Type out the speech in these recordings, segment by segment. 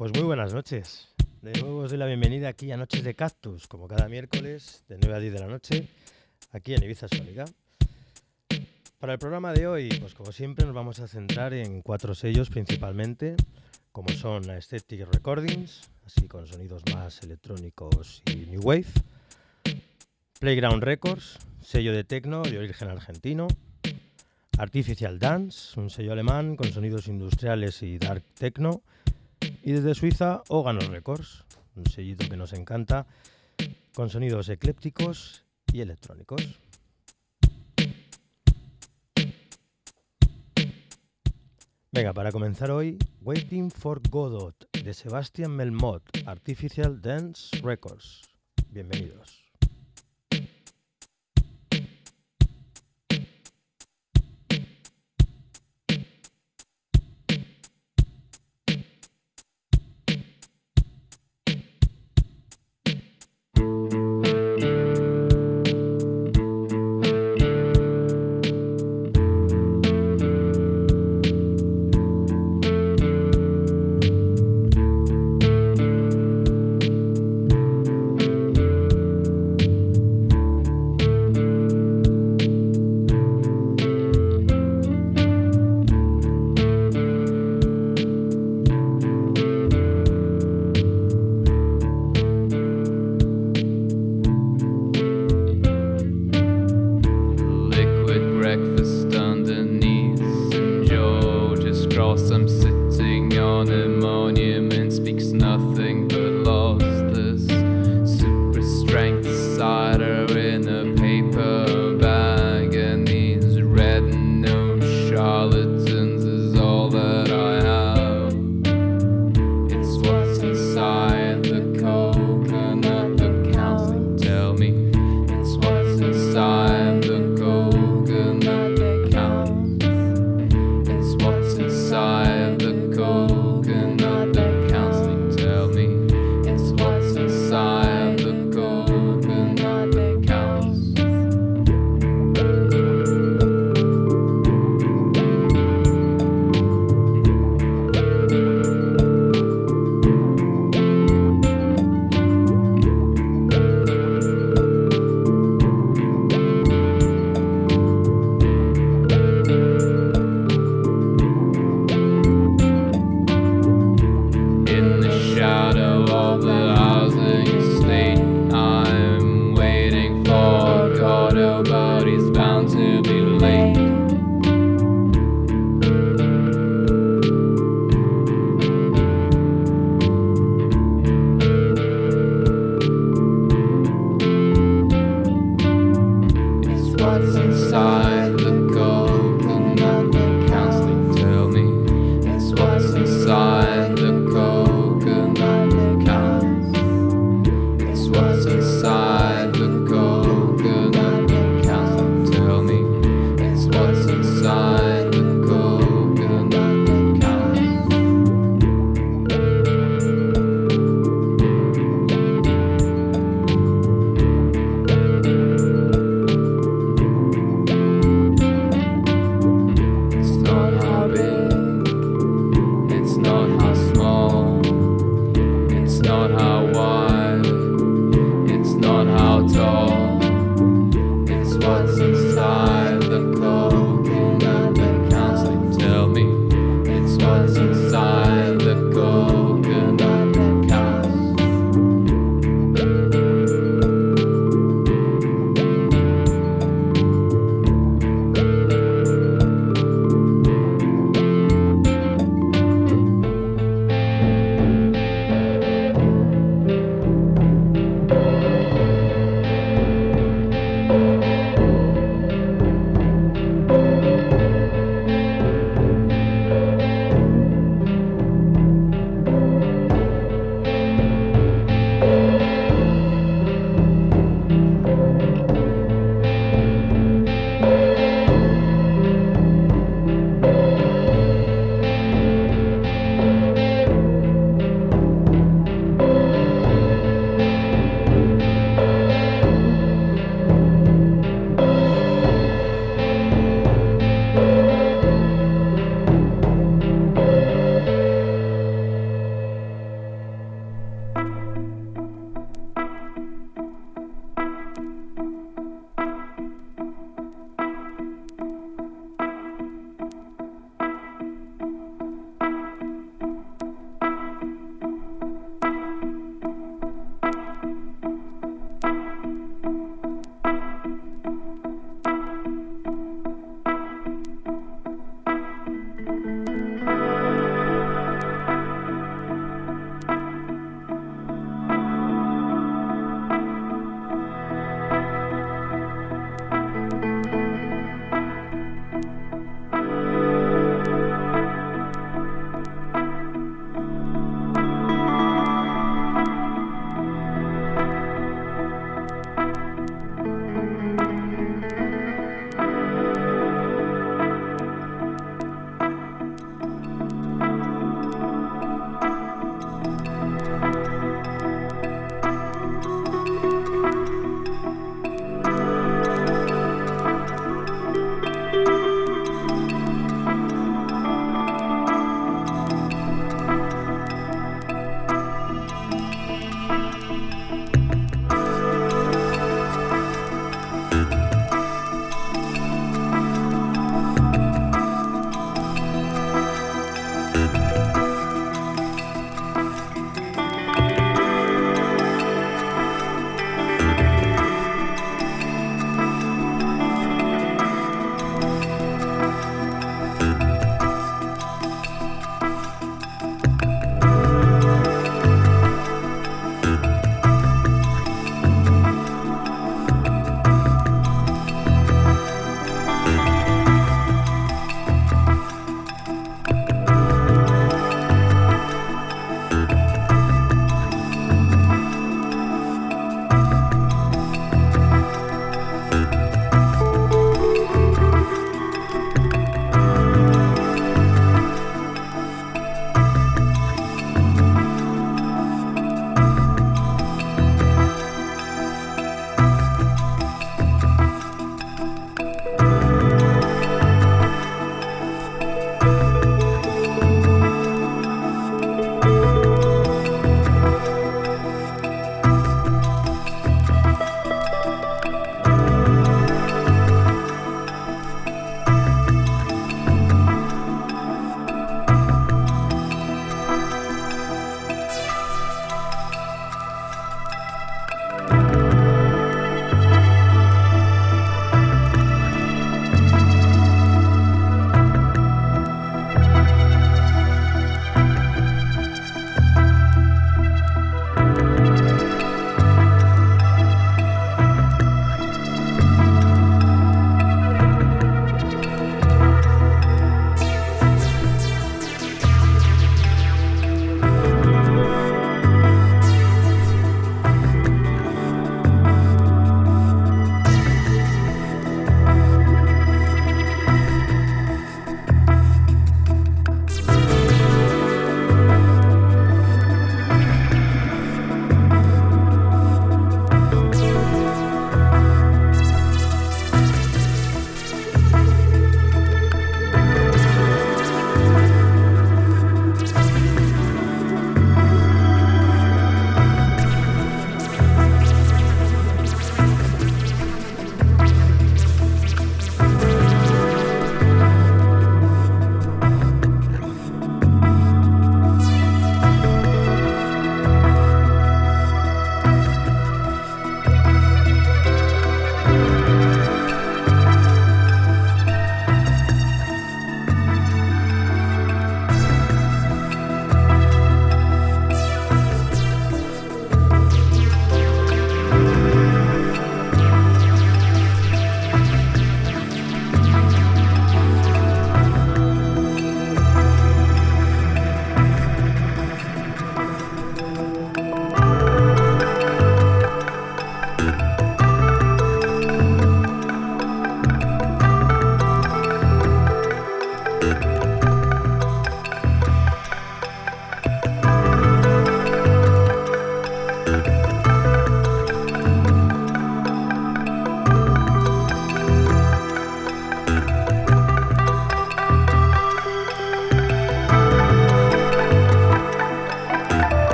Pues muy buenas noches. De nuevo os doy la bienvenida aquí a Noches de Cactus, como cada miércoles de 9 a 10 de la noche, aquí en Ibiza Sónica. Para el programa de hoy, pues como siempre nos vamos a centrar en cuatro sellos principalmente, como son Aesthetic Recordings, así con sonidos más electrónicos y New Wave, Playground Records, sello de techno de origen argentino, Artificial Dance, un sello alemán con sonidos industriales y dark techno, y desde Suiza Óganos Records, un sellito que nos encanta, con sonidos eclépticos y electrónicos. Venga, para comenzar hoy, Waiting for Godot de Sebastian Melmot, Artificial Dance Records. Bienvenidos.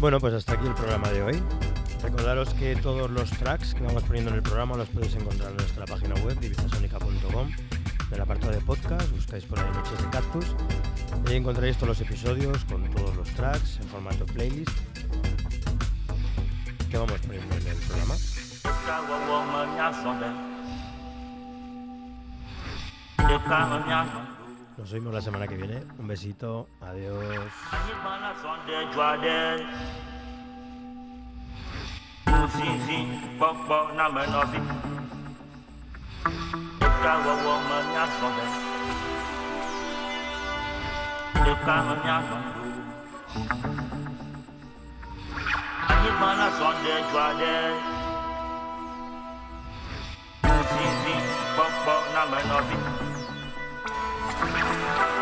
Bueno, pues hasta aquí el programa de hoy. Recordaros que todos los tracks que vamos poniendo en el programa los podéis encontrar en nuestra página web, divisasonica.com, en el apartado de podcast, buscáis por ahí Noches de Cactus, y ahí encontraréis todos los episodios con todos los tracks en formato playlist que vamos poniendo en el programa. Nos vemos la semana que viene. Un besito. Adiós. Bye.